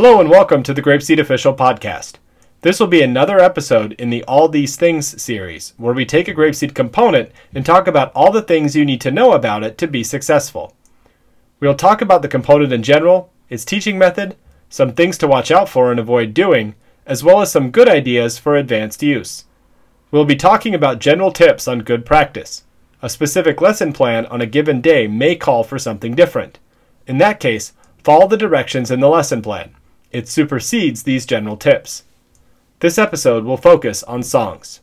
Hello and welcome to the Grapeseed Official Podcast. This will be another episode in the All These Things series, where we take a grapeseed component and talk about all the things you need to know about it to be successful. We'll talk about the component in general, its teaching method, some things to watch out for and avoid doing, as well as some good ideas for advanced use. We'll be talking about general tips on good practice. A specific lesson plan on a given day may call for something different. In that case, follow the directions in the lesson plan. It supersedes these general tips. This episode will focus on songs.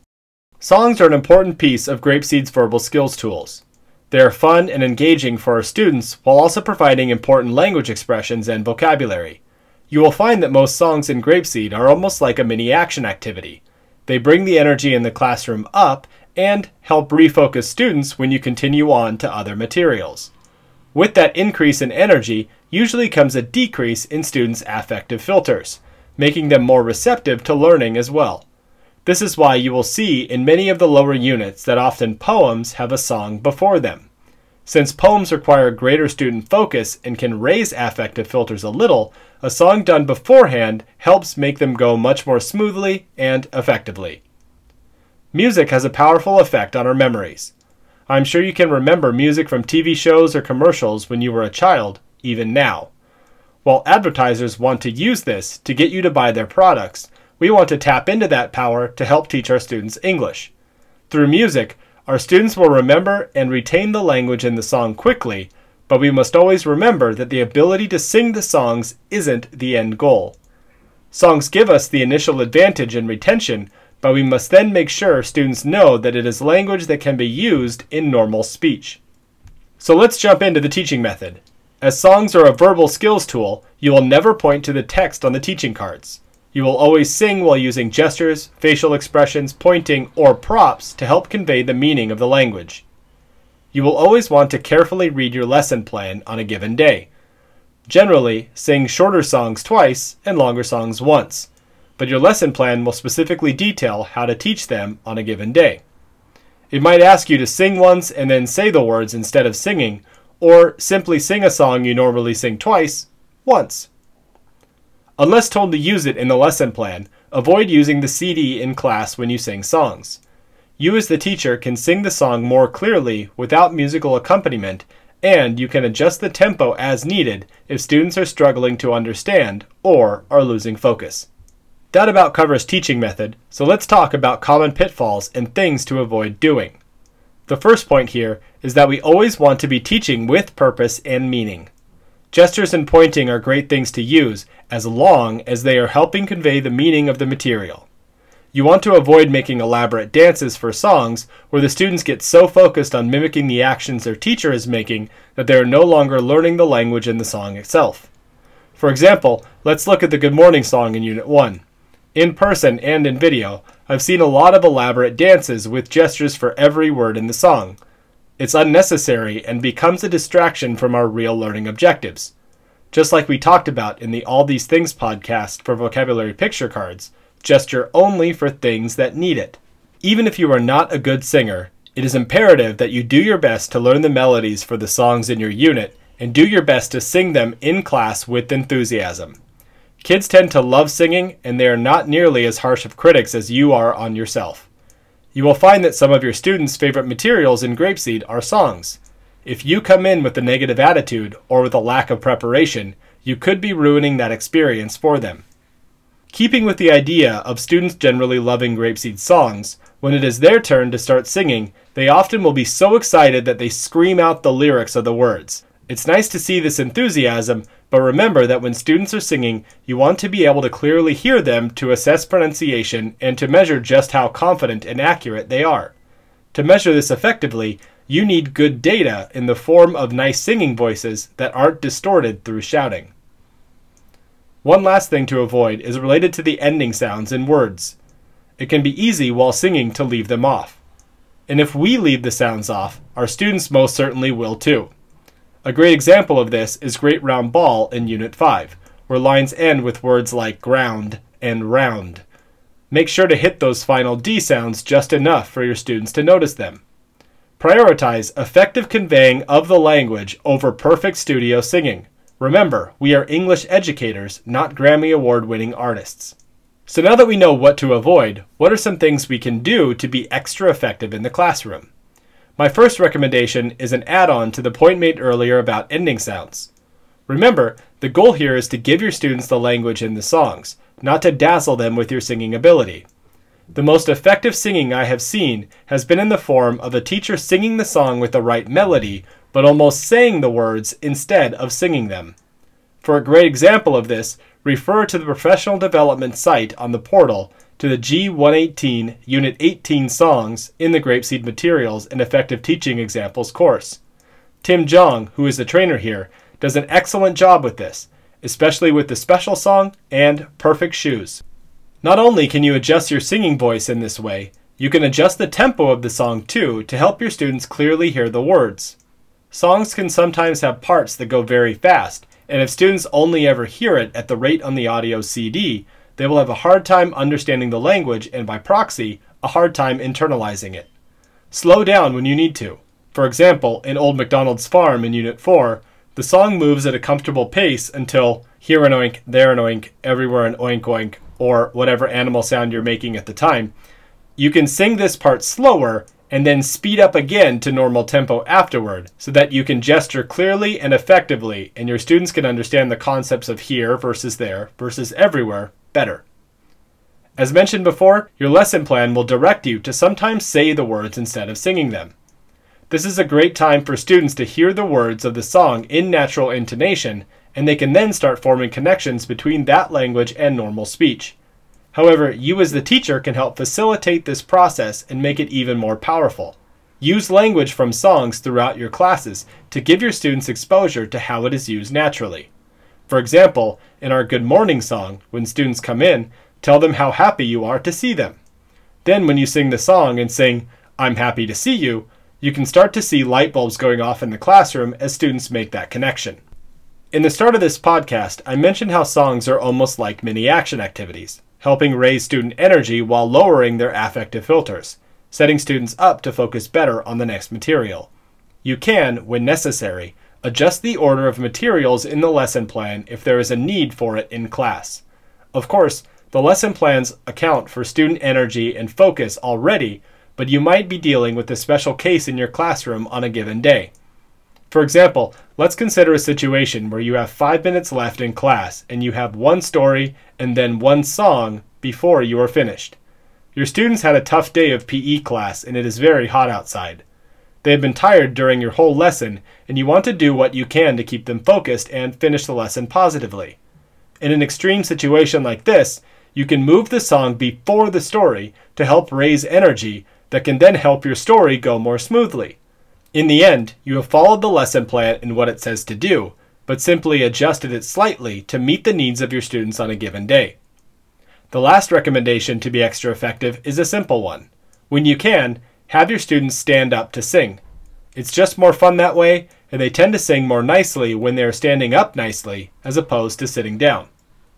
Songs are an important piece of Grapeseed's verbal skills tools. They are fun and engaging for our students while also providing important language expressions and vocabulary. You will find that most songs in Grapeseed are almost like a mini action activity. They bring the energy in the classroom up and help refocus students when you continue on to other materials. With that increase in energy usually comes a decrease in students' affective filters, making them more receptive to learning as well. This is why you will see in many of the lower units that often poems have a song before them. Since poems require greater student focus and can raise affective filters a little, a song done beforehand helps make them go much more smoothly and effectively. Music has a powerful effect on our memories. I'm sure you can remember music from TV shows or commercials when you were a child, even now. While advertisers want to use this to get you to buy their products, we want to tap into that power to help teach our students English. Through music, our students will remember and retain the language in the song quickly, but we must always remember that the ability to sing the songs isn't the end goal. Songs give us the initial advantage in retention, but we must then make sure students know that it is language that can be used in normal speech. So let's jump into the teaching method. As songs are a verbal skills tool, you will never point to the text on the teaching cards. You will always sing while using gestures, facial expressions, pointing, or props to help convey the meaning of the language. You will always want to carefully read your lesson plan on a given day. Generally, sing shorter songs twice and longer songs once but your lesson plan will specifically detail how to teach them on a given day. It might ask you to sing once and then say the words instead of singing, or simply sing a song you normally sing twice, once. Unless told to use it in the lesson plan, avoid using the CD in class when you sing songs. You, as the teacher, can sing the song more clearly without musical accompaniment, and you can adjust the tempo as needed if students are struggling to understand or are losing focus. That about covers teaching method, so let's talk about common pitfalls and things to avoid doing. The first point here is that we always want to be teaching with purpose and meaning. Gestures and pointing are great things to use as long as they are helping convey the meaning of the material. You want to avoid making elaborate dances for songs where the students get so focused on mimicking the actions their teacher is making that they are no longer learning the language in the song itself. For example, let's look at the Good Morning song in Unit 1 in person and in video, I've seen a lot of elaborate dances with gestures for every word in the song. It's unnecessary and becomes a distraction from our real learning objectives. Just like we talked about in the All These Things podcast for vocabulary picture cards, gesture only for things that need it. Even if you are not a good singer, it is imperative that you do your best to learn the melodies for the songs in your unit and do your best to sing them in class with enthusiasm. Kids tend to love singing, and they are not nearly as harsh of critics as you are on yourself. You will find that some of your students' favorite materials in Grapeseed are songs. If you come in with a negative attitude or with a lack of preparation, you could be ruining that experience for them. Keeping with the idea of students generally loving Grapeseed songs, when it is their turn to start singing, they often will be so excited that they scream out the lyrics of the words. It's nice to see this enthusiasm, but remember that when students are singing, you want to be able to clearly hear them to assess pronunciation and to measure just how confident and accurate they are. To measure this effectively, you need good data in the form of nice singing voices that aren't distorted through shouting. One last thing to avoid is related to the ending sounds in words. It can be easy while singing to leave them off. And if we leave the sounds off, our students most certainly will too. A great example of this is Great Round Ball in Unit 5, where lines end with words like ground and round. Make sure to hit those final D sounds just enough for your students to notice them. Prioritize effective conveying of the language over perfect studio singing. Remember, we are English educators, not Grammy Award winning artists. So now that we know what to avoid, what are some things we can do to be extra effective in the classroom? My first recommendation is an add on to the point made earlier about ending sounds. Remember, the goal here is to give your students the language in the songs, not to dazzle them with your singing ability. The most effective singing I have seen has been in the form of a teacher singing the song with the right melody, but almost saying the words instead of singing them. For a great example of this, refer to the professional development site on the portal to the G118 Unit 18 songs in the Grapeseed Materials and Effective Teaching Examples course. Tim Jong, who is the trainer here, does an excellent job with this, especially with the special song and Perfect Shoes. Not only can you adjust your singing voice in this way, you can adjust the tempo of the song too to help your students clearly hear the words. Songs can sometimes have parts that go very fast, and if students only ever hear it at the rate on the audio CD, they will have a hard time understanding the language and by proxy, a hard time internalizing it. Slow down when you need to. For example, in Old MacDonald's Farm in Unit 4, the song moves at a comfortable pace until here an oink, there an oink, everywhere an oink oink, or whatever animal sound you're making at the time. You can sing this part slower and then speed up again to normal tempo afterward so that you can gesture clearly and effectively and your students can understand the concepts of here versus there versus everywhere better. As mentioned before, your lesson plan will direct you to sometimes say the words instead of singing them. This is a great time for students to hear the words of the song in natural intonation, and they can then start forming connections between that language and normal speech. However, you as the teacher can help facilitate this process and make it even more powerful. Use language from songs throughout your classes to give your students exposure to how it is used naturally. For example, in our Good Morning song, when students come in, tell them how happy you are to see them. Then, when you sing the song and sing, I'm happy to see you, you can start to see light bulbs going off in the classroom as students make that connection. In the start of this podcast, I mentioned how songs are almost like mini action activities helping raise student energy while lowering their affective filters, setting students up to focus better on the next material. You can, when necessary, adjust the order of materials in the lesson plan if there is a need for it in class. Of course, the lesson plans account for student energy and focus already, but you might be dealing with a special case in your classroom on a given day. For example, let's consider a situation where you have five minutes left in class and you have one story and then one song before you are finished. Your students had a tough day of PE class and it is very hot outside. They have been tired during your whole lesson and you want to do what you can to keep them focused and finish the lesson positively. In an extreme situation like this, you can move the song before the story to help raise energy that can then help your story go more smoothly. In the end, you have followed the lesson plan and what it says to do, but simply adjusted it slightly to meet the needs of your students on a given day. The last recommendation to be extra effective is a simple one. When you can, have your students stand up to sing. It's just more fun that way, and they tend to sing more nicely when they are standing up nicely as opposed to sitting down.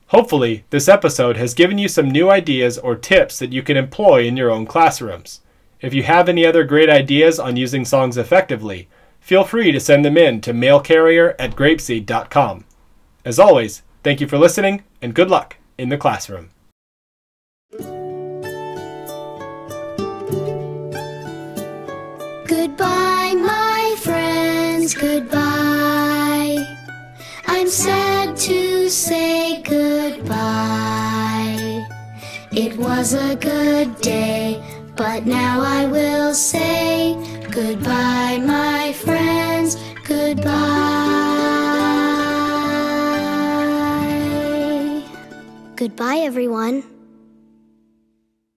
Hopefully, this episode has given you some new ideas or tips that you can employ in your own classrooms. If you have any other great ideas on using songs effectively, feel free to send them in to mailcarrier at grapeseed.com. As always, thank you for listening and good luck in the classroom. Friends, goodbye. I'm sad to say goodbye. It was a good day but now I will say goodbye, my friends, goodbye. Goodbye, everyone.